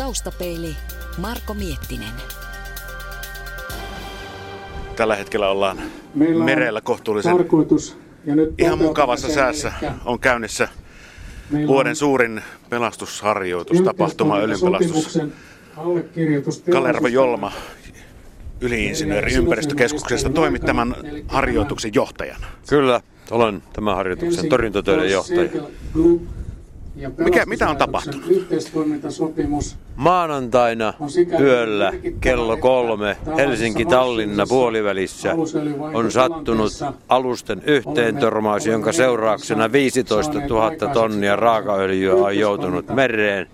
Taustapeili Marko Miettinen. Tällä hetkellä ollaan Meillä on merellä kohtuullisen tarkoitus, ja nyt ihan mukavassa säässä. On käynnissä meillä vuoden on suurin pelastusharjoitus, tapahtuma, öljynpelastus. Kalervo teollisuus- Jolma, yliinsinööri ympäristökeskuksesta, toimit tämän harjoituksen johtajana. Kyllä, olen tämän harjoituksen torjuntatöiden johtaja. Mikä- mitä on tapahtunut? Yhteistoimintasopimus Maanantaina yöllä kello kolme Helsinki-Tallinna puolivälissä on sattunut alusten yhteen törmäys, jonka seurauksena 15 000 tonnia raakaöljyä on joutunut mereen.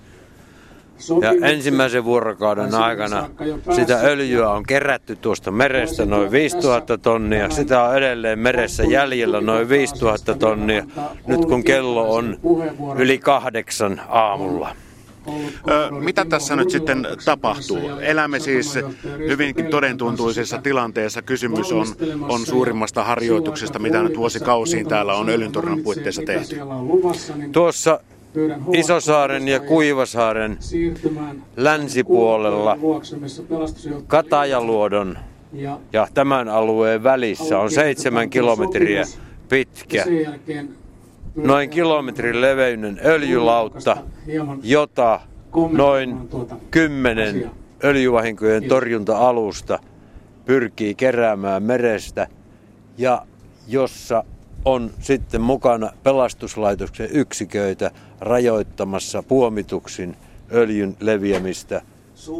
Ja ensimmäisen vuorokauden aikana sitä öljyä on kerätty tuosta merestä noin 5000 tonnia. Sitä on edelleen meressä jäljellä noin 5000 tonnia, nyt kun kello on yli kahdeksan aamulla. Mitä tässä nyt sitten tapahtuu? Elämme siis hyvinkin todentuntuisessa tilanteessa. Kysymys on, on suurimmasta harjoituksesta, mitä nyt vuosikausiin täällä on öljyntorjunnan puitteissa tehty. Tuossa Isosaaren ja Kuivasaaren länsipuolella Katajaluodon ja tämän alueen välissä on seitsemän kilometriä pitkä, noin kilometrin leveinen öljylautta, jota noin kymmenen öljyvahinkojen torjunta-alusta pyrkii keräämään merestä ja jossa on sitten mukana pelastuslaitoksen yksiköitä rajoittamassa puomituksin öljyn leviämistä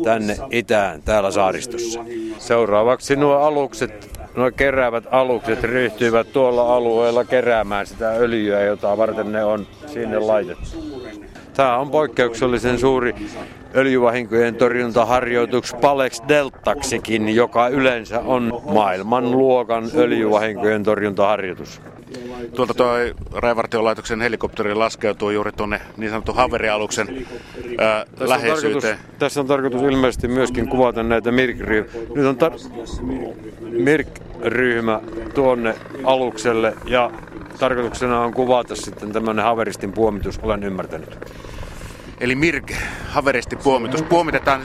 tänne itään täällä saaristossa. Seuraavaksi nuo alukset, nuo keräävät alukset ryhtyivät tuolla alueella keräämään sitä öljyä, jota varten ne on sinne laitettu. Tämä on poikkeuksellisen suuri öljyvahinkojen torjuntaharjoitus Palex Deltaksikin, joka yleensä on maailmanluokan öljyvahinkojen torjuntaharjoitus. Tuolta tuo Raivartiolaitoksen helikopteri laskeutuu juuri tuonne niin sanotun haverialuksen ää, Tässä on, läheisyyteen. tarkoitus, tässä on tarkoitus ilmeisesti myöskin kuvata näitä MIRK-ryhmiä. Nyt on tar- MIRK-ryhmä tuonne alukselle ja tarkoituksena on kuvata sitten tämmöinen haveristin puomitus, olen ymmärtänyt. Eli Mirk, haveristi puomitus. Puomitetaan,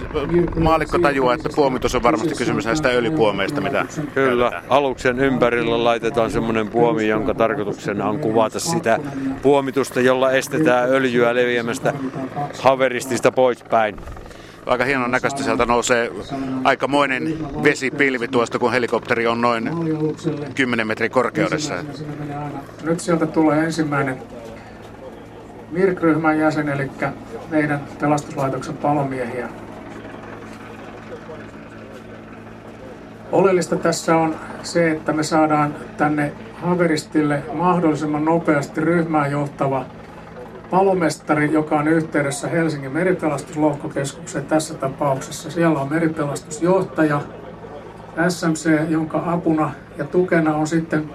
maalikko tajuaa, että puomitus on varmasti kysymys näistä öljypuomeista, mitä Kyllä, käytetään. aluksen ympärillä laitetaan semmoinen puomi, jonka tarkoituksena on kuvata sitä puomitusta, jolla estetään öljyä leviämästä haveristista poispäin. Aika hienon näköistä sieltä nousee aikamoinen vesipilvi tuosta, kun helikopteri on noin 10 metrin korkeudessa. Nyt sieltä tulee ensimmäinen MIRK-ryhmän jäsen, eli meidän pelastuslaitoksen palomiehiä. Oleellista tässä on se, että me saadaan tänne Haveristille mahdollisimman nopeasti ryhmään johtava palomestari, joka on yhteydessä Helsingin meripelastuslohkokeskukseen tässä tapauksessa. Siellä on meripelastusjohtaja, SMC, jonka apuna ja tukena on sitten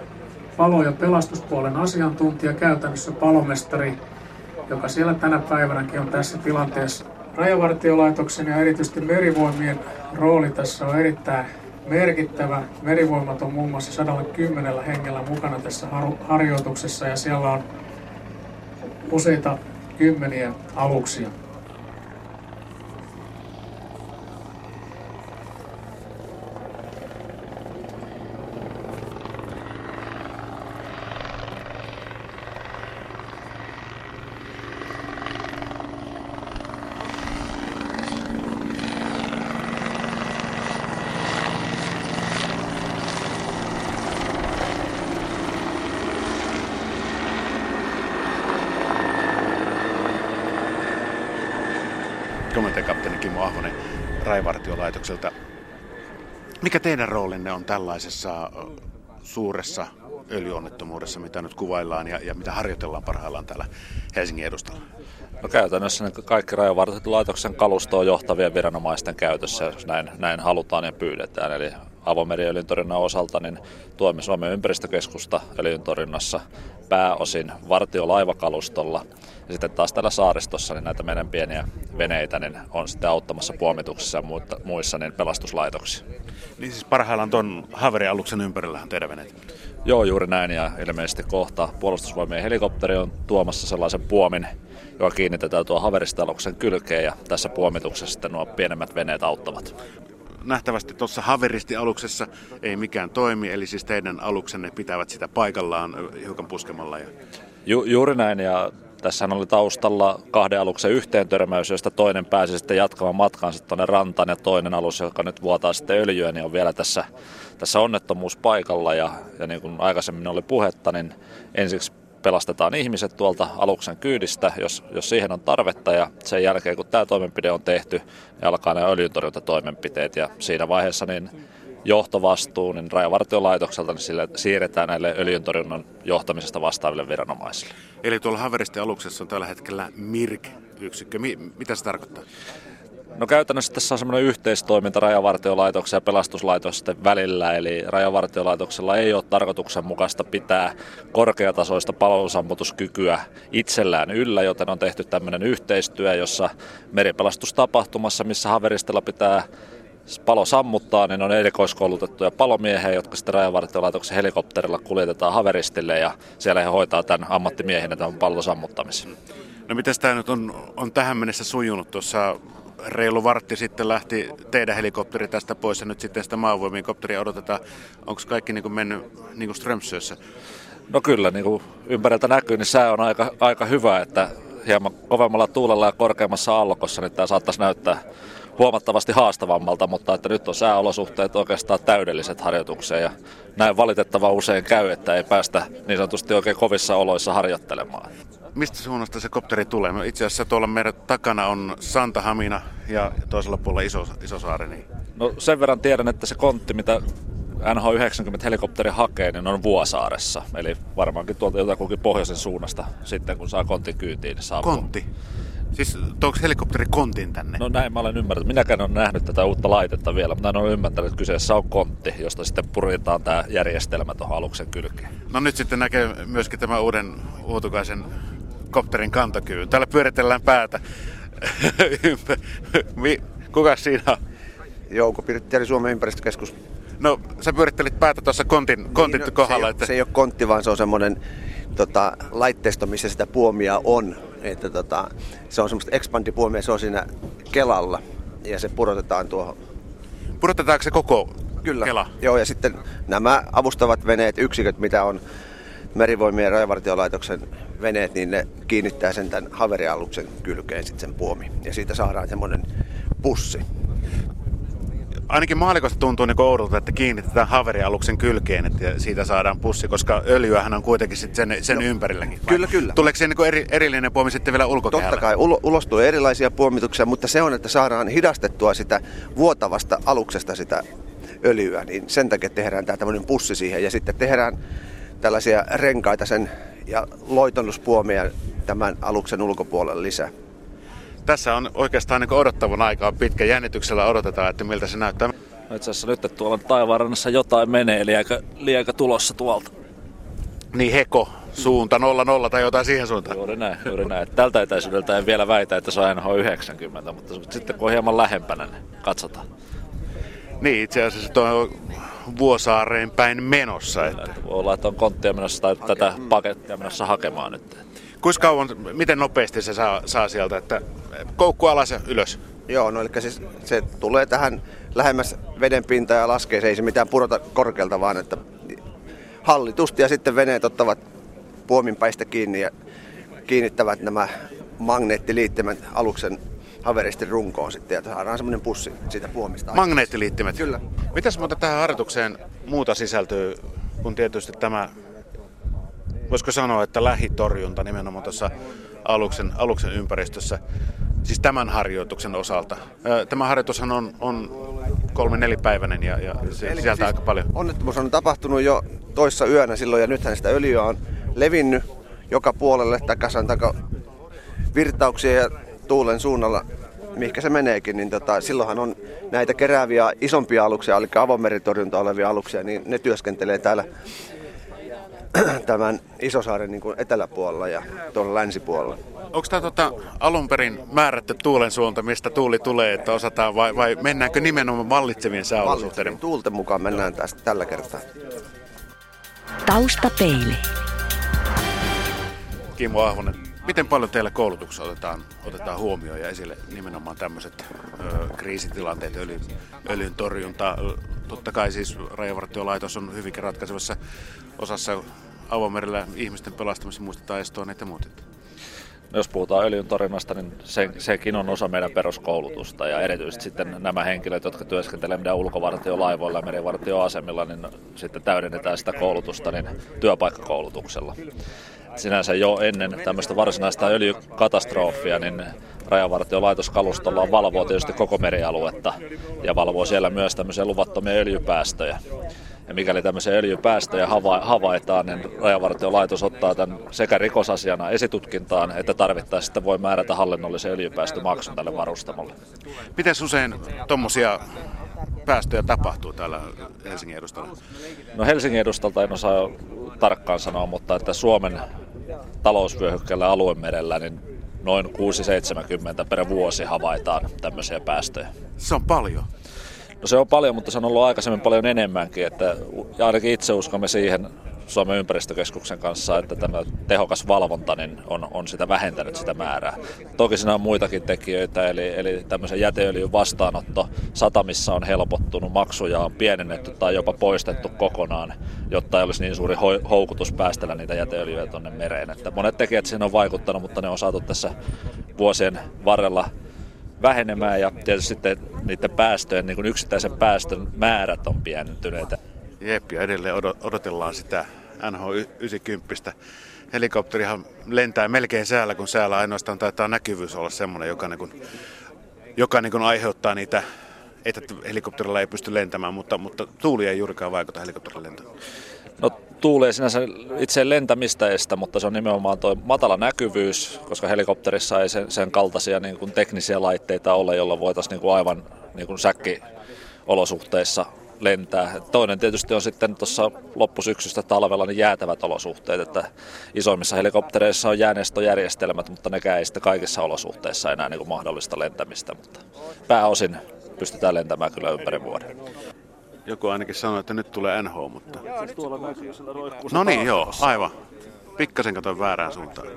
palo- ja pelastuspuolen asiantuntija, käytännössä palomestari, joka siellä tänä päivänäkin on tässä tilanteessa. Rajavartiolaitoksen ja erityisesti merivoimien rooli tässä on erittäin merkittävä. Merivoimat on muun muassa 110 hengellä mukana tässä harjoituksessa ja siellä on useita kymmeniä aluksia. Raivartiolaitokselta. Mikä teidän roolinne on tällaisessa suuressa öljyonnettomuudessa, mitä nyt kuvaillaan ja, ja mitä harjoitellaan parhaillaan täällä Helsingin edustalla? No käytännössä niin kaikki rajavartiolaitoksen kalustoon johtavien viranomaisten käytössä, jos näin, näin halutaan ja pyydetään. Eli avomeriöljyntorjunnan osalta niin tuemme Suomen ympäristökeskusta öljyntorjunnassa pääosin vartiolaivakalustolla. Ja sitten taas täällä saaristossa niin näitä meidän pieniä veneitä niin on sitten auttamassa puomituksessa ja muissa niin pelastuslaitoksia. Niin siis parhaillaan tuon haverialuksen ympärillähän teidän veneet? Joo, juuri näin ja ilmeisesti kohta puolustusvoimien helikopteri on tuomassa sellaisen puomin, joka kiinnitetään tuo haveristaluksen kylkeen ja tässä puomituksessa sitten nuo pienemmät veneet auttavat nähtävästi tuossa haveristialuksessa ei mikään toimi, eli siis teidän aluksenne pitävät sitä paikallaan hiukan puskemalla. Ja... Ju, juuri näin, ja tässä oli taustalla kahden aluksen yhteen törmäys, josta toinen pääsi sitten jatkamaan matkaansa tuonne rantaan ja toinen alus, joka nyt vuotaa sitten öljyä, niin on vielä tässä, tässä onnettomuuspaikalla ja, ja niin kuin aikaisemmin oli puhetta, niin ensiksi pelastetaan ihmiset tuolta aluksen kyydistä, jos, jos siihen on tarvetta ja sen jälkeen kun tämä toimenpide on tehty, niin alkaa nämä öljyntorjuntatoimenpiteet ja siinä vaiheessa niin johtovastuu niin rajavartiolaitokselta niin sille siirretään näille öljyntorjunnan johtamisesta vastaaville viranomaisille. Eli tuolla Haveristi aluksessa on tällä hetkellä MIRK-yksikkö. Mi- mitä se tarkoittaa? No käytännössä tässä on semmoinen yhteistoiminta rajavartiolaitoksen ja pelastuslaitosten välillä, eli rajavartiolaitoksella ei ole tarkoituksenmukaista pitää korkeatasoista palosammutuskykyä itsellään yllä, joten on tehty tämmöinen yhteistyö, jossa meripelastustapahtumassa, missä haveristella pitää palo sammuttaa, niin on erikoiskoulutettuja palomiehiä, jotka sitten rajavartiolaitoksen helikopterilla kuljetetaan haveristille ja siellä he hoitaa tämän ammattimiehinä tämän pallon sammuttamisen. No miten tämä nyt on, on tähän mennessä sujunut? Tuossa reilu vartti sitten lähti teidän helikopteri tästä pois ja nyt sitten sitä maavoimien kopteria odotetaan. Onko kaikki niin kuin mennyt niin kuin Strömsössä? No kyllä, niin kuin ympäriltä näkyy, niin sää on aika, aika hyvä, että hieman kovemmalla tuulella ja korkeammassa allokossa, niin tämä saattaisi näyttää huomattavasti haastavammalta, mutta että nyt on sääolosuhteet oikeastaan täydelliset harjoitukseen ja näin valitettava usein käy, että ei päästä niin sanotusti oikein kovissa oloissa harjoittelemaan. Mistä suunnasta se kopteri tulee? No itse asiassa tuolla meidän takana on Santa Hamina ja toisella puolella Iso, Isosaari. Niin... No sen verran tiedän, että se kontti, mitä NH90 helikopteri hakee, niin on Vuosaaressa. Eli varmaankin tuolta jotakuinkin pohjoisen suunnasta sitten, kun saa kontin kyytiin. Niin saa Kontti? Siis tuoksi helikopteri kontin tänne? No näin mä olen ymmärtänyt. Minäkään olen nähnyt tätä uutta laitetta vielä, mutta en ole ymmärtänyt, että kyseessä on kontti, josta sitten puritaan tämä järjestelmä tuohon aluksen kylkeen. No nyt sitten näkee myöskin tämä uuden uutukaisen kopterin kantokyvyn. Täällä pyöritellään päätä. Kuka siinä on? Jouko Pirtteri, Suomen ympäristökeskus. No, sä pyörittelit päätä tuossa kontin, kontin niin, no, kohdalla. Se, että... se ei ole kontti, vaan se on semmoinen tota, laitteisto, missä sitä puomia on. Että, tota, se on semmoista expandipuomia, se on siinä kelalla ja se purotetaan tuohon. Purotetaanko se koko Kyllä. kela? Joo, ja sitten nämä avustavat veneet, yksiköt, mitä on merivoimien ja rajavartiolaitoksen veneet, niin ne kiinnittää sen tämän haverialuksen kylkeen sitten sen puomi. Ja siitä saadaan semmoinen pussi ainakin maalikosta tuntuu niin oudolta, että kiinnitetään haverialuksen kylkeen, että siitä saadaan pussi, koska öljyähän on kuitenkin sit sen, sen ympärilläkin. Vai? Kyllä, kyllä. Tuleeko siihen niin eri, erillinen puomi sitten vielä ulkokehällä? Totta kai, ulo, ulos tulee erilaisia puomituksia, mutta se on, että saadaan hidastettua sitä vuotavasta aluksesta sitä öljyä, niin sen takia tehdään tämä tämmöinen pussi siihen ja sitten tehdään tällaisia renkaita sen ja loitonnuspuomia tämän aluksen ulkopuolelle lisää tässä on oikeastaan niin odottavan aikaa pitkä. Jännityksellä odotetaan, että miltä se näyttää. No itse asiassa nyt tuolla taivaanrannassa jotain menee, liekö, liekö tulossa tuolta. Niin heko, suunta 00 tai jotain siihen suuntaan. Juuri näin, juuri näin. Tältä etäisyydeltä en vielä väitä, että se on NH 90, mutta sitten kun on hieman lähempänä, niin katsotaan. Niin, itse asiassa tuo on Vuosaareen päin menossa. Että... voi olla, että on konttia menossa tai tätä pakettia menossa hakemaan nyt. Kuinka kauan, miten nopeasti se saa, saa sieltä, että koukku alas ja ylös? Joo, no eli siis se tulee tähän lähemmäs veden pintaa ja laskee, se ei se mitään pudota korkealta, vaan että hallitusti ja sitten veneet ottavat puominpäistä kiinni ja kiinnittävät nämä magneettiliittimet aluksen haveristin runkoon sitten ja saadaan semmoinen pussi siitä puomista. Magneettiliittimet? Kyllä. Mitäs muuta tähän harjoitukseen muuta sisältyy, kun tietysti tämä voisiko sanoa, että lähitorjunta nimenomaan tuossa aluksen, aluksen ympäristössä, siis tämän harjoituksen osalta. Tämä harjoitushan on, on kolme nelipäiväinen ja, ja se sieltä siis aika paljon. Onnettomuus on tapahtunut jo toissa yönä silloin ja nythän sitä öljyä on levinnyt joka puolelle takasan taka virtauksia ja tuulen suunnalla mihinkä se meneekin, niin tota, silloinhan on näitä kerääviä isompia aluksia, eli avomeritorjunta olevia aluksia, niin ne työskentelee täällä tämän Isosaaren niin kuin eteläpuolella ja tuolla länsipuolella. Onko tämä tota, alun perin määrätty tuulen suunta, mistä tuuli tulee, että osataan, vai, vai mennäänkö nimenomaan vallitsevien sääolosuhteiden? Tuulten mukaan mennään tästä tällä kertaa. Taustapeili. Kimmo Ahvonen, miten paljon teillä koulutuksessa otetaan, otetaan huomioon ja esille nimenomaan tämmöiset ö, kriisitilanteet, öljyn, öljyn torjunta? Totta kai siis Rajavartiolaitos on hyvinkin ratkaisevassa osassa avomerellä ihmisten pelastamassa, muistetaan Estoniat ja muut. No jos puhutaan öljyn torjunnasta, niin se, sekin on osa meidän peruskoulutusta ja erityisesti sitten nämä henkilöt, jotka työskentelevät meidän ulkovartiolaivoilla ja merivartioasemilla, niin sitten täydennetään sitä koulutusta niin työpaikkakoulutuksella. Sinänsä jo ennen tämmöistä varsinaista öljykatastrofia, niin Rajavartiolaitos kalustolla valvoo tietysti koko merialuetta ja valvoo siellä myös tämmöisiä luvattomia öljypäästöjä. Ja mikäli tämmöisiä öljypäästöjä hava- havaitaan, niin Rajavartiolaitos ottaa tämän sekä rikosasiana esitutkintaan, että tarvittaessa sitten voi määrätä hallinnollisen öljypäästömaksun tälle varustamolle. Miten usein tuommoisia päästöjä tapahtuu täällä Helsingin edustalla? No Helsingin edustalta en osaa tarkkaan sanoa, mutta että Suomen talousvyöhykkeellä aluemerellä niin noin 670 per vuosi havaitaan tämmöisiä päästöjä. Se on paljon. No se on paljon, mutta se on ollut aikaisemmin paljon enemmänkin, että ja ainakin itse uskomme siihen Suomen ympäristökeskuksen kanssa, että tämä tehokas valvonta niin on, on sitä vähentänyt sitä määrää. Toki siinä on muitakin tekijöitä, eli, eli tämmöisen jäteöljyn vastaanotto satamissa on helpottunut, maksuja on pienennetty tai jopa poistettu kokonaan, jotta ei olisi niin suuri houkutus päästellä niitä jäteöljyjä tuonne mereen. Että monet tekijät siinä on vaikuttanut, mutta ne on saatu tässä vuosien varrella vähenemään ja tietysti sitten niiden päästöjen, niin kuin yksittäisen päästön määrät on pienentyneet. Jep, ja edelleen odotellaan sitä NH90. Helikopterihan lentää melkein säällä, kun säällä ainoastaan taitaa näkyvyys olla semmoinen, joka, niin kuin, joka niin kuin aiheuttaa niitä, että helikopterilla ei pysty lentämään, mutta, mutta tuuli ei juurikaan vaikuta helikopterin lentoon. No tuuli ei sinänsä itse lentämistä estä, mutta se on nimenomaan tuo matala näkyvyys, koska helikopterissa ei sen, sen kaltaisia niin kuin teknisiä laitteita ole, joilla voitaisiin niin kuin aivan niin kuin säkkiolosuhteissa lentää. Toinen tietysti on sitten tuossa loppusyksystä talvella niin jäätävät olosuhteet, että isoimmissa helikoptereissa on jääneistojärjestelmät, mutta nekään ei sitten kaikissa olosuhteissa enää niin kuin mahdollista lentämistä, mutta pääosin pystytään lentämään kyllä ympäri vuoden. Joku ainakin sanoi, että nyt tulee NH, mutta... No niin, joo, aivan. Pikkasen katsoin väärään suuntaan.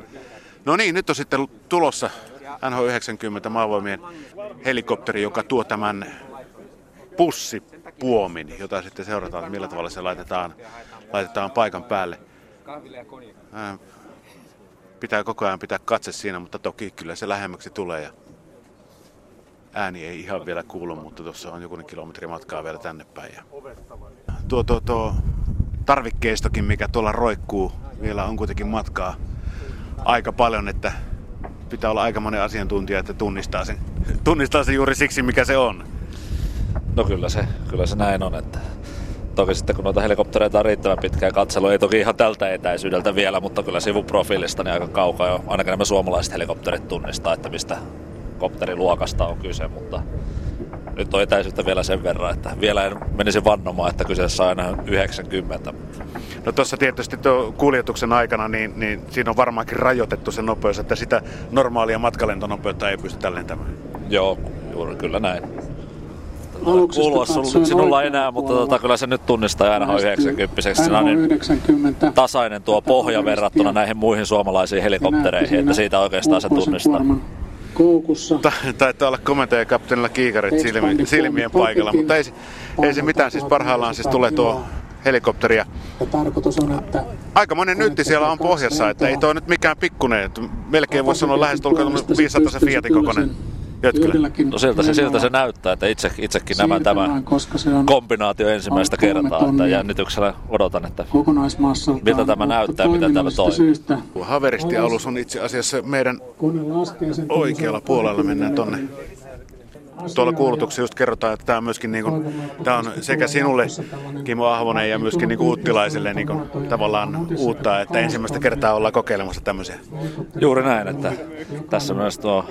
No niin, nyt on sitten tulossa NH90 maavoimien helikopteri, joka tuo tämän pussipuomin, jota sitten seurataan, että millä tavalla se laitetaan, laitetaan paikan päälle. Pitää koko ajan pitää katse siinä, mutta toki kyllä se lähemmäksi tulee ja ääni ei ihan vielä kuulu, mutta tuossa on jokunen kilometri matkaa vielä tänne päin. Ja tuo, tuo, tuo tarvikkeistokin, mikä tuolla roikkuu, vielä on kuitenkin matkaa aika paljon, että pitää olla aika monen asiantuntija, että tunnistaa sen, tunnistaa sen juuri siksi, mikä se on. No kyllä se, kyllä se näin on, että toki sitten kun noita helikoptereita on riittävän pitkään katselu, ei toki ihan tältä etäisyydeltä vielä, mutta kyllä sivuprofiilista niin aika kaukaa jo ainakin nämä suomalaiset helikopterit tunnistaa, että mistä kopteriluokasta on kyse, mutta nyt on etäisyyttä vielä sen verran, että vielä en menisi vannomaan, että kyseessä on aina 90. No tuossa tietysti tuo kuljetuksen aikana, niin, niin siinä on varmaankin rajoitettu se nopeus, että sitä normaalia matkalentonopeutta ei pystytä lentämään. Joo, juuri kyllä näin. Kuulua sinulla enää, mutta tota, kyllä se nyt tunnistaa aina 90 niin tasainen tuo pohja verrattuna näihin muihin suomalaisiin helikoptereihin, että siitä oikeastaan se tunnistaa koukussa. Taitaa olla komentaja kapteenilla kiikarit silmi, silmien paikalla, mutta ei, ei se mitään. Siis parhaillaan siis tulee tuo helikopteri. Ja tarkoitus on, että Aika monen nytti siellä on pohjassa, että ei toi nyt mikään pikkunen. Melkein voisi sanoa lähes tulkoon 500 se Fiatin kokoinen Jötkylä. No siltä se, siltä se näyttää, että itse, itsekin nämä tämä kombinaatio ensimmäistä kertaa, että jännityksellä odotan, että miltä tämä näyttää, mitä täällä toimii. Haveristi-alus on itse asiassa meidän oikealla puolella, mennään tonne tuolla kuulutuksessa just kerrotaan, että tämä on myöskin niin kuin, tämä on sekä sinulle Kimo Ahvonen ja myöskin niin kuin uuttilaisille niin kuin, tavallaan uutta, että ensimmäistä kertaa ollaan kokeilemassa tämmöisiä. Juuri näin, että tässä myös tuo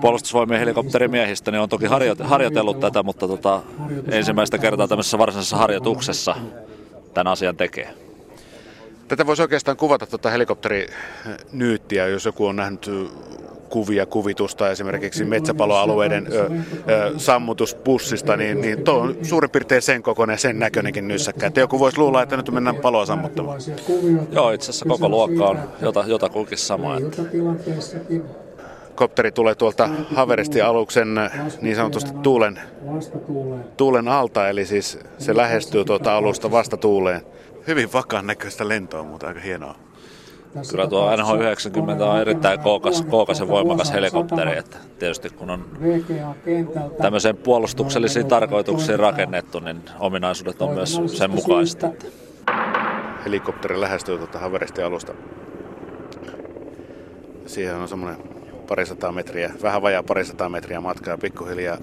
puolustusvoimien helikopterimiehistä niin on toki harjoitellut tätä, mutta tota, ensimmäistä kertaa tämmöisessä varsinaisessa harjoituksessa tämän asian tekee. Tätä voisi oikeastaan kuvata tuota helikopterinyyttiä, jos joku on nähnyt kuvia, kuvitusta esimerkiksi metsäpaloalueiden ö, ö, sammutuspussista, niin, niin tuo on suurin piirtein sen kokoinen sen näköinenkin nyssäkkä. Että joku voisi luulla, että nyt mennään paloa sammuttamaan. Joo, itse asiassa koko luokka on jota, jota kulkisi sama. Että... Kopteri tulee tuolta Haveristi aluksen niin sanotusti tuulen, tuulen alta, eli siis se lähestyy tuota alusta vasta tuuleen. Hyvin vakaan näköistä lentoa, mutta aika hienoa. Kyllä tuo NH90 on erittäin kookas, kookas ja voimakas helikopteri, että tietysti kun on tämmöiseen puolustuksellisiin tarkoituksiin rakennettu, niin ominaisuudet on myös sen mukaista. Helikopteri lähestyy tuota Haveristi alusta. Siihen on semmoinen parisataa metriä, vähän vajaa parisataa metriä matkaa pikkuhiljaa.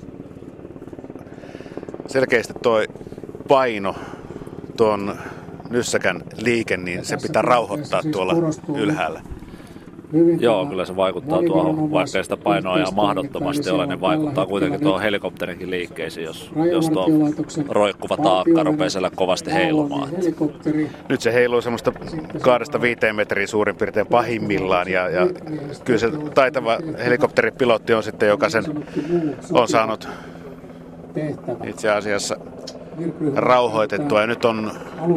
Selkeästi toi paino tuon nyssäkän liike, niin se pitää rauhoittaa tuolla ylhäällä. Joo, kyllä se vaikuttaa tuohon, vaikka sitä painoa ja mahdottomasti ole, niin vaikuttaa kuitenkin tuohon helikopterinkin liikkeisiin, jos, jos tuo roikkuva taakka rupeaa siellä kovasti heilumaan. Nyt se heiluu semmoista kahdesta viiteen metriä suurin piirtein pahimmillaan ja, ja kyllä se taitava helikopteripilotti on sitten, joka sen on saanut itse asiassa rauhoitettua ja nyt on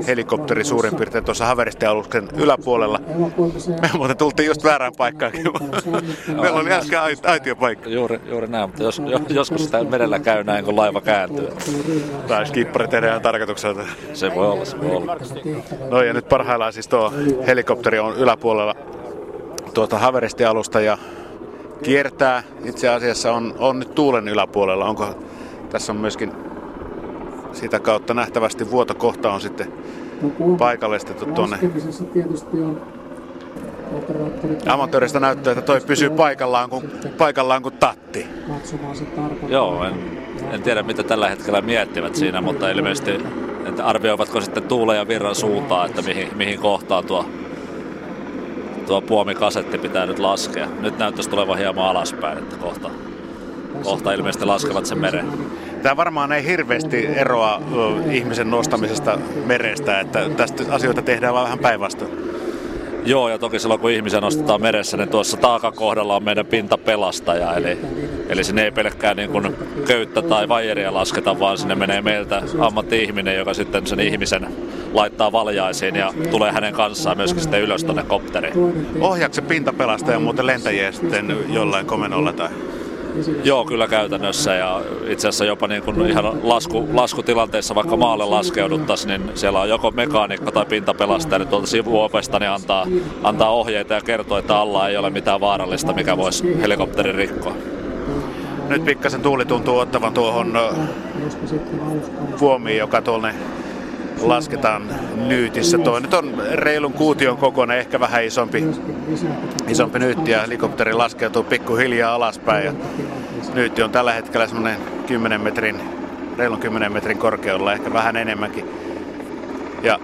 helikopteri suurin piirtein tuossa Haveristi-aluksen yläpuolella. Me muuten tultiin just väärään paikkaan. Meillä oli äsken aitiopaikka. Juuri, juuri näin, mutta jos, joskus sitä merellä käy näin, kun laiva kääntyy. Tai skippari tehdään tarkoituksella. Se voi olla, se voi olla. No ja nyt parhaillaan siis tuo helikopteri on yläpuolella tuota Haveristi-alusta ja kiertää. Itse asiassa on, on nyt tuulen yläpuolella. Onko tässä on myöskin sitä kautta nähtävästi vuotokohta on sitten paikallistettu tuonne. Amatööristä näyttää, että toi pysyy paikallaan kuin, paikallaan kuin tatti. Joo, en, en tiedä mitä tällä hetkellä miettivät siinä, mutta ilmeisesti että arvioivatko sitten tuulen ja virran suuntaa, että mihin, mihin kohtaan tuo, tuo puomikasetti pitää nyt laskea. Nyt näyttäisi tulevan hieman alaspäin, että kohta, kohta ilmeisesti laskevat sen meren. Tämä varmaan ei hirveästi eroa ihmisen nostamisesta merestä, että tästä asioita tehdään vähän päinvastoin. Joo, ja toki silloin kun ihmisiä nostetaan meressä, niin tuossa taakakohdalla on meidän pintapelastaja. Eli, eli sinne ei pelkkää niin kuin köyttä tai vajeria lasketa, vaan sinne menee meiltä ammatti-ihminen, joka sitten sen ihmisen laittaa valjaisiin ja tulee hänen kanssaan myöskin sitten ylös tuonne kopteriin. Ohjaako se pintapelastaja muuten lentäjiä sitten jollain komennolla tai? Joo, kyllä käytännössä. Ja itse asiassa jopa niin kuin ihan lasku, laskutilanteessa, vaikka maalle laskeuduttaisiin, niin siellä on joko mekaanikko tai pintapelastaja niin tuolta sivuopesta niin antaa, antaa ohjeita ja kertoo, että alla ei ole mitään vaarallista, mikä voisi helikopterin rikkoa. Nyt pikkasen tuuli tuntuu ottavan tuohon vuomiin, joka tuonne lasketaan nyytissä. Tuo nyt on reilun kuution kokoinen, ehkä vähän isompi, isompi nyytti ja helikopteri laskeutuu pikkuhiljaa alaspäin. Ja nyytti on tällä hetkellä semmoinen 10 metrin, reilun 10 metrin korkeudella, ehkä vähän enemmänkin. Ja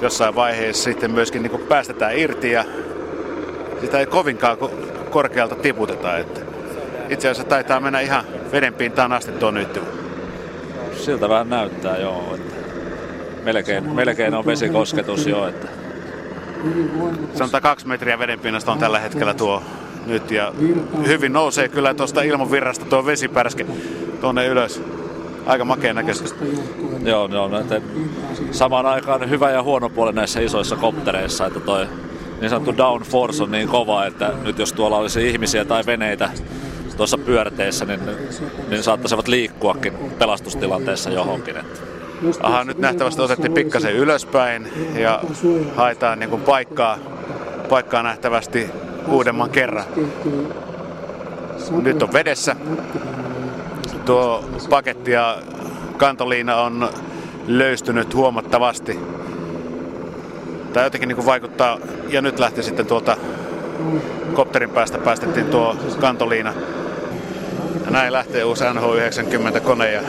jossain vaiheessa sitten myöskin niin päästetään irti ja sitä ei kovinkaan korkealta tiputeta. Että itse asiassa taitaa mennä ihan vedenpintaan asti tuo nyytti. Siltä vähän näyttää, joo. Melkein, melkein on vesikosketus jo. Että. Sanotaan kaksi metriä vedenpinnasta on tällä hetkellä tuo nyt ja hyvin nousee kyllä tuosta ilmanvirrasta tuo vesipärske tuonne ylös. Aika makea näköistä. Joo, ne on näitä samaan aikaan hyvä ja huono puoli näissä isoissa koptereissa, että toi niin sanottu downforce on niin kova, että nyt jos tuolla olisi ihmisiä tai veneitä tuossa pyörteissä, niin, niin saattaisivat liikkuakin pelastustilanteessa johonkin. Että. Aha, nyt nähtävästi otettiin pikkasen ylöspäin ja haetaan niin kuin paikkaa, paikkaa nähtävästi uudemman kerran. Nyt on vedessä. Tuo paketti ja kantoliina on löystynyt huomattavasti. Tämä jotenkin niin kuin vaikuttaa, ja nyt lähti sitten tuolta kopterin päästä päästettiin tuo kantoliina. Ja näin lähtee uusi NH90 kone ja,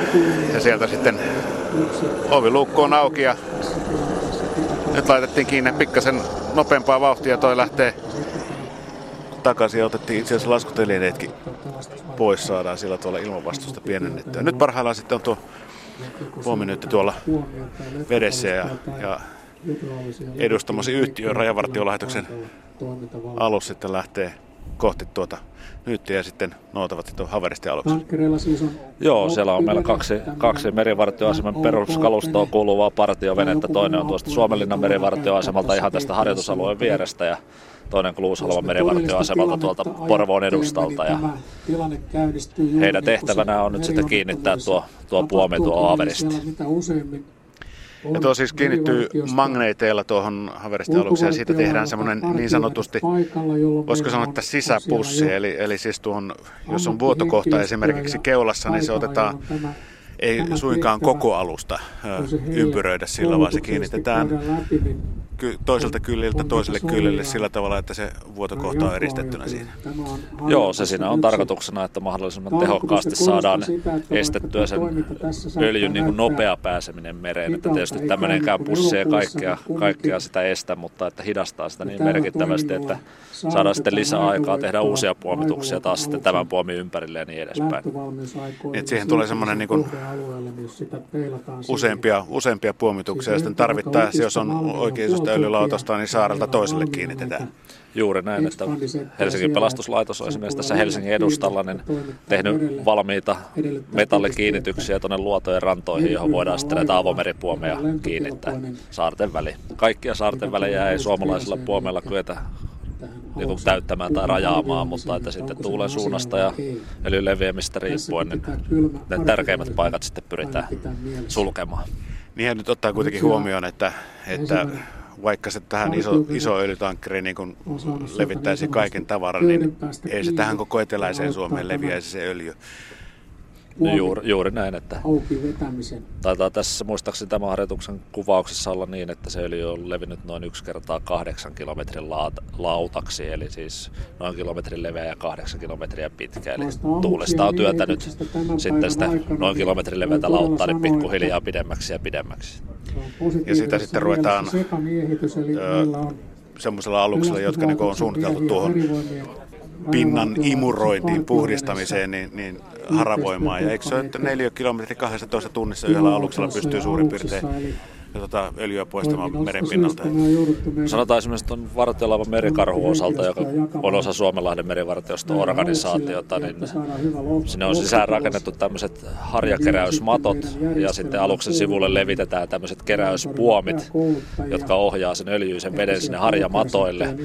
ja sieltä sitten oviluukku on auki ja nyt laitettiin kiinni pikkasen nopeampaa vauhtia. Toi lähtee takaisin ja otettiin itse asiassa laskutelineetkin pois. Saadaan sillä tuolla ilmanvastusta pienennettyä. Nyt parhaillaan sitten on tuo huominytti tuolla vedessä ja, ja edustamasi yhtiön rajavartiolaitoksen alus sitten lähtee kohti tuota nyyttiä ja sitten noutavat sitten haveristi aluksi. Joo, siellä on meillä kaksi, kaksi merivartioaseman peruskalustoon kuuluvaa partiovenettä. Toinen on tuosta Suomenlinnan merivartioasemalta ihan tästä harjoitusalueen vierestä ja toinen Kluushalvan merivartioasemalta tuolta Porvoon edustalta. Ja heidän tehtävänä on nyt sitten kiinnittää tuo, tuo puomi tuo Aaverista. Ja tuo siis kiinnittyy magneeteilla tuohon haveristialukseen ja siitä tehdään semmoinen niin sanotusti, voisiko sanoa, että sisäpussi. Eli, eli siis tuohon, jos on vuotokohta esimerkiksi keulassa, niin se otetaan ei suinkaan koko alusta ympyröidä sillä, vaan se kiinnitetään toiselta kylliltä toiselle kyllille sillä tavalla, että se vuotokohta on eristettynä siinä. Joo, se siinä on tarkoituksena, että mahdollisimman tehokkaasti saadaan estettyä sen öljyn niin kuin nopea pääseminen mereen. Että tietysti tämmöinenkään pussi ei kaikkea, kaikkea sitä estä, mutta että hidastaa sitä niin merkittävästi, että saadaan sitten lisää aikaa tehdä uusia puomituksia taas sitten tämän puomin ympärille ja niin edespäin. Niin, että siihen tulee semmoinen niin kuin useampia, useampia puomituksia ja sitten tarvittaessa, jos on oikein isosta öljylautasta, niin saarelta toiselle kiinnitetään. Juuri näin, että Helsingin pelastuslaitos on esimerkiksi tässä Helsingin edustalla niin tehnyt valmiita metallikiinnityksiä tuonne luotojen rantoihin, johon voidaan sitten näitä avomeripuomeja kiinnittää saarten väliin. Kaikkia saarten välejä ei suomalaisilla puomeilla kyetä niin kuin täyttämään tai rajaamaan, mutta että sitten tuulen suunnasta ja öljyn leviämistä riippuen, niin ne tärkeimmät paikat sitten pyritään sulkemaan. Niin nyt ottaa kuitenkin huomioon, että, että vaikka se tähän iso, iso öljytankkeri niin kun levittäisi kaiken tavaran, niin ei se tähän koko eteläiseen Suomeen leviäisi se öljy. No juuri, juuri näin, että taitaa tässä muistaakseni tämän harjoituksen kuvauksessa olla niin, että se öljy on levinnyt noin yksi kertaa kahdeksan kilometrin lautaksi, eli siis noin kilometrin leveä ja kahdeksan kilometriä pitkä. Eli tuulesta on työtänyt sitten sitä noin kilometrin leveätä lauttaa niin pikkuhiljaa pidemmäksi ja pidemmäksi. Ja sitä sitten ruvetaan semmoisella aluksella, jotka niin on suunniteltu tuohon pinnan imurointiin, puhdistamiseen, niin, niin haravoimaan. Ja eikö se ole, että 4 kilometri 12 tunnissa yhdellä aluksella pystyy suurin piirtein tota, öljyä poistamaan merenpinnalta. Sanotaan esimerkiksi tuon vartiolaivan merikarhu osalta, joka on osa Suomenlahden merivartioston organisaatiota, niin sinne on sisään rakennettu tämmöiset harjakeräysmatot ja sitten aluksen sivulle levitetään tämmöiset keräyspuomit, jotka ohjaa sen öljyisen veden sinne harjamatoille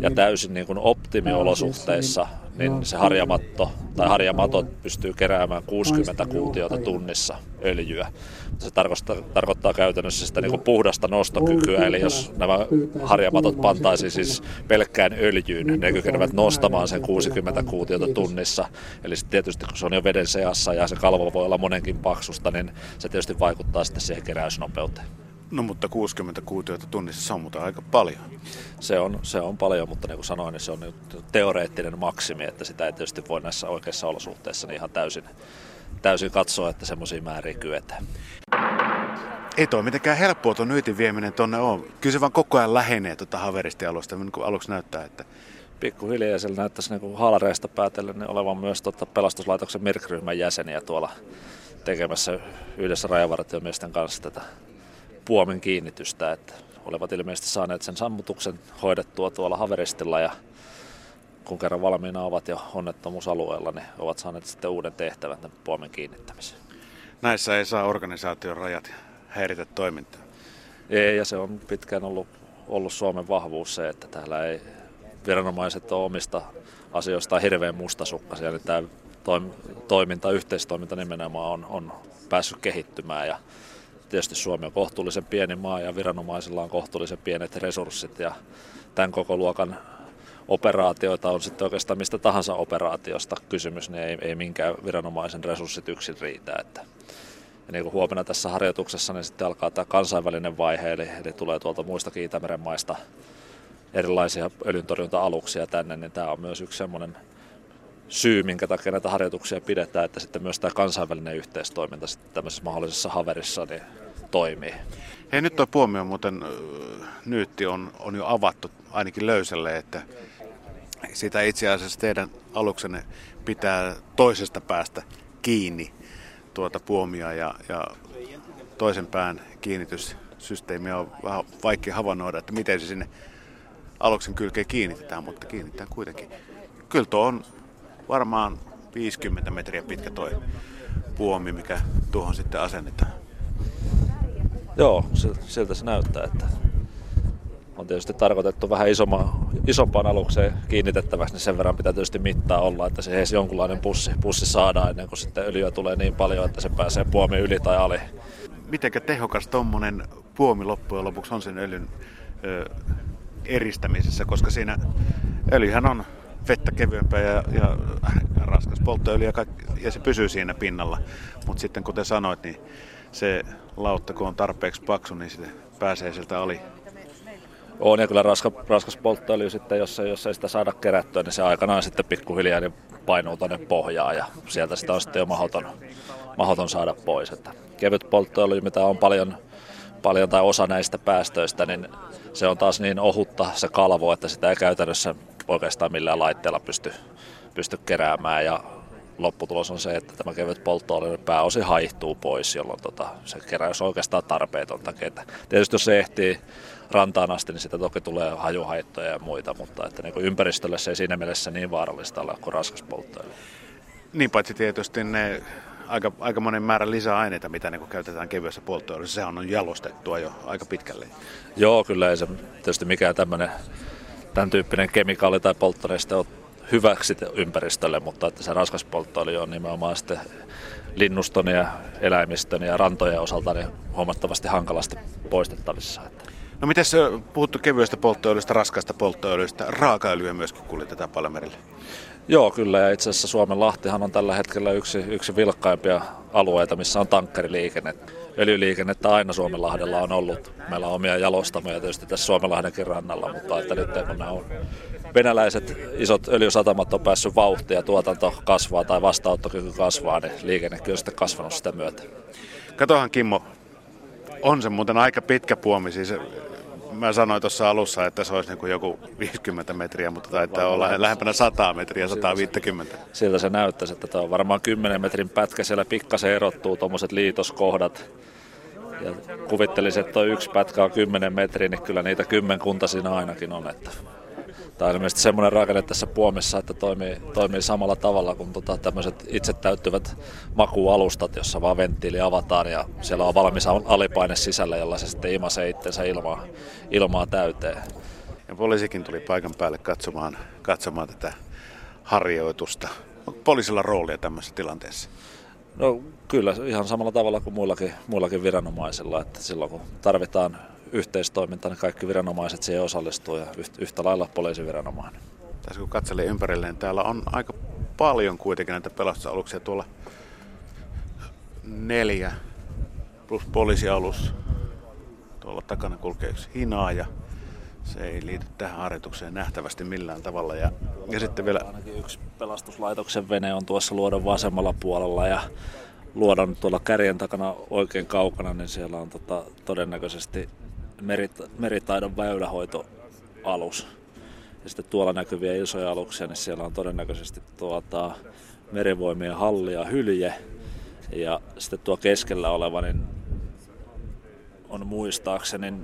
ja täysin niin kuin optimiolosuhteissa niin se harjamatto tai harjamatot pystyy keräämään 60 kuutiota tunnissa öljyä. Se tarkoittaa, tarkoittaa käytännössä sitä niin kuin puhdasta nostokykyä, eli jos nämä harjamatot pantaisiin siis pelkkään öljyyn, ne kykenevät nostamaan sen 60 kuutiota tunnissa. Eli tietysti kun se on jo veden seassa ja se kalvo voi olla monenkin paksusta, niin se tietysti vaikuttaa sitten siihen keräysnopeuteen. No mutta 60 kuutiota tunnissa se on mutta aika paljon. Se on, se on paljon, mutta niin kuin sanoin, niin se on teoreettinen maksimi, että sitä ei tietysti voi näissä oikeissa olosuhteissa niin ihan täysin, täysin katsoa, että semmoisia määriä kyetään. Ei toi mitenkään helppoa tuon nyytin vieminen tonne on. Kyllä se vaan koko ajan lähenee tuota haveristialusta, niin kuin aluksi näyttää, että pikkuhiljaa siellä näyttäisi niin haalareista päätellen niin olevan myös tota pelastuslaitoksen mirkryhmän jäseniä tuolla tekemässä yhdessä rajavartiomiesten kanssa tätä puomen kiinnitystä, että olevat ilmeisesti saaneet sen sammutuksen hoidettua tuolla Haveristilla ja kun kerran valmiina ovat jo onnettomuusalueella, niin ovat saaneet sitten uuden tehtävän tämän puomen kiinnittämisen. Näissä ei saa organisaation rajat häiritä toimintaa. Ei, ja se on pitkään ollut, ollut Suomen vahvuus se, että täällä ei viranomaiset ole omista asioista hirveän mustasukkaisia, niin tämä toiminta, yhteistoiminta nimenomaan on, on päässyt kehittymään ja tietysti Suomi on kohtuullisen pieni maa ja viranomaisilla on kohtuullisen pienet resurssit ja tämän koko luokan operaatioita on sitten oikeastaan mistä tahansa operaatiosta kysymys, niin ei, ei minkään viranomaisen resurssit yksin riitä. Että. Ja niin kuin huomenna tässä harjoituksessa, niin sitten alkaa tämä kansainvälinen vaihe, eli, eli tulee tuolta muista Itämeren maista erilaisia öljyntorjunta-aluksia tänne, niin tämä on myös yksi semmoinen syy, minkä takia näitä harjoituksia pidetään, että sitten myös tämä kansainvälinen yhteistoiminta sitten tämmöisessä mahdollisessa haverissa niin toimii. Hei nyt tuo puomio muuten nyytti on, on jo avattu ainakin löysälle, että sitä itse asiassa teidän aluksenne pitää toisesta päästä kiinni tuota puomia ja, ja toisen pään kiinnitys systeemiä on vähän vaikea havainnoida, että miten se sinne aluksen kylkeen kiinnitetään, mutta kiinnitetään kuitenkin. Kyllä tuo on varmaan 50 metriä pitkä toi puomi, mikä tuohon sitten asennetaan. Joo, siltä se näyttää, että on tietysti tarkoitettu vähän isoma, isompaan alukseen kiinnitettäväksi, niin sen verran pitää tietysti mittaa olla, että se edes jonkunlainen pussi, pussi saadaan ennen kuin sitten öljyä tulee niin paljon, että se pääsee puomi yli tai ali. Mitenkä tehokas tuommoinen puomi loppujen lopuksi on sen öljyn ö, eristämisessä, koska siinä öljyhän on vettä kevyempää ja, ja raskas polttoöljy ja, kaikki, ja se pysyy siinä pinnalla. Mutta sitten kuten sanoit, niin se lautta kun on tarpeeksi paksu, niin sitten pääsee sieltä ali. On ja kyllä raska, raskas polttoöljy sitten, jos jos ei sitä saada kerättyä, niin se aikanaan sitten pikkuhiljaa niin painuu tuonne pohjaan ja sieltä sitä on sitten jo mahdoton, mahdoton saada pois. Että kevyt polttoöljy, mitä on paljon, paljon tai osa näistä päästöistä, niin se on taas niin ohutta se kalvo, että sitä ei käytännössä oikeastaan millään laitteella pysty, pysty keräämään ja lopputulos on se, että tämä kevyt polttoöljy pääosin haihtuu pois, jolloin tota, se keräys on oikeastaan tarpeetonta. Tietysti jos se ehtii rantaan asti, niin sitä toki tulee hajuhaittoja ja muita, mutta että niin ympäristölle se ei siinä mielessä niin vaarallista ole kuin raskas polttoöljy. Niin paitsi tietysti ne aika, aika monen määrä lisäaineita, mitä niin käytetään kevyessä polttoöljyssä, sehän on jalostettua jo aika pitkälle. Joo, kyllä ei se tietysti mikään tämmöinen tämän tyyppinen kemikaali tai polttoaineste on hyväksi ympäristölle, mutta että se raskas polttoöljy on nimenomaan sitten linnuston ja eläimistön ja rantojen osalta niin huomattavasti hankalasti poistettavissa. No miten se puhuttu kevyestä polttoöljystä, raskaasta polttoöljystä, raakaöljyä myöskin kuljetetaan paljon merille? Joo, kyllä. Ja itse asiassa Suomen Lahtihan on tällä hetkellä yksi, yksi vilkkaimpia alueita, missä on tankkeriliikenne. Öljyliikennettä aina Suomenlahdella on ollut. Meillä on omia jalostamoja tietysti tässä Suomenlahdenkin rannalla, mutta että nyt kun nämä on venäläiset isot öljysatamat on päässyt vauhtiin ja tuotanto kasvaa tai vastaanottokyky kasvaa, niin liikennekin on sitten kasvanut sitä myötä. Katohan Kimmo, on se muuten aika pitkä puomi. Siis mä sanoin tuossa alussa, että se olisi niin kuin joku 50 metriä, mutta taitaa olla lähempänä 100 metriä, 150. Siltä se näyttäisi, että tämä on varmaan 10 metrin pätkä. Siellä pikkasen erottuu tuommoiset liitoskohdat. Ja kuvittelisin, että tuo yksi pätkä on 10 metriä, niin kyllä niitä kymmenkunta siinä ainakin on. Että Tämä on ilmeisesti semmoinen rakenne tässä puomissa, että toimii, toimii samalla tavalla kuin tota, tämmöiset itse täyttyvät makualustat, jossa vaan venttiili avataan ja siellä on valmis alipaine sisällä, jolla se sitten imasee itsensä ilmaa, ilmaa täyteen. Ja poliisikin tuli paikan päälle katsomaan, katsomaan tätä harjoitusta. Onko poliisilla roolia tämmöisessä tilanteessa? No kyllä, ihan samalla tavalla kuin muillakin, muillakin viranomaisilla, että silloin kun tarvitaan yhteistoiminta, niin kaikki viranomaiset siihen osallistuu ja yhtä lailla poliisiviranomainen. Tässä kun katselee ympärilleen, täällä on aika paljon kuitenkin näitä pelastusaluksia tuolla neljä plus poliisialus. Tuolla takana kulkee yksi hinaa ja se ei liity tähän harjoitukseen nähtävästi millään tavalla. Ja, ja sitten vielä... Ainakin yksi pelastuslaitoksen vene on tuossa luodon vasemmalla puolella ja luodon tuolla kärjen takana oikein kaukana, niin siellä on tota, todennäköisesti merit, meritaidon väylähoitoalus. Ja sitten tuolla näkyviä isoja aluksia, niin siellä on todennäköisesti tuota, merivoimien halli ja hylje. Ja sitten tuo keskellä oleva niin on muistaakseni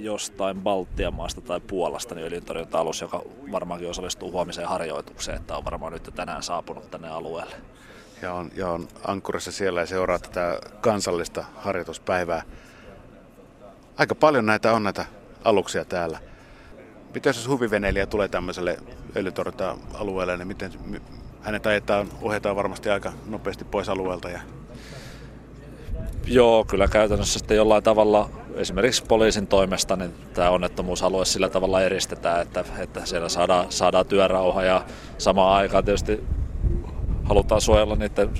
jostain Baltian maasta tai Puolasta niin öljyntorjunta-alus, joka varmaankin osallistuu huomiseen harjoitukseen, että on varmaan nyt tänään saapunut tänne alueelle. Ja on, ja on ankkurissa siellä ja seuraa tätä kansallista harjoituspäivää. Aika paljon näitä on näitä aluksia täällä. Miten jos huviveneilijä tulee tämmöiselle öljytorjunta-alueelle, niin miten hänet ajetaan, ohjataan varmasti aika nopeasti pois alueelta ja Joo, kyllä käytännössä sitten jollain tavalla esimerkiksi poliisin toimesta niin tämä onnettomuusalue sillä tavalla eristetään, että, että siellä saadaan, saadaan työrauha ja samaan aikaan tietysti halutaan suojella niiden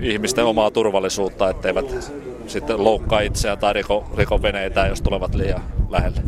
ihmisten omaa turvallisuutta, etteivät sitten loukkaa itseään tai riko, riko veneitä, jos tulevat liian lähelle.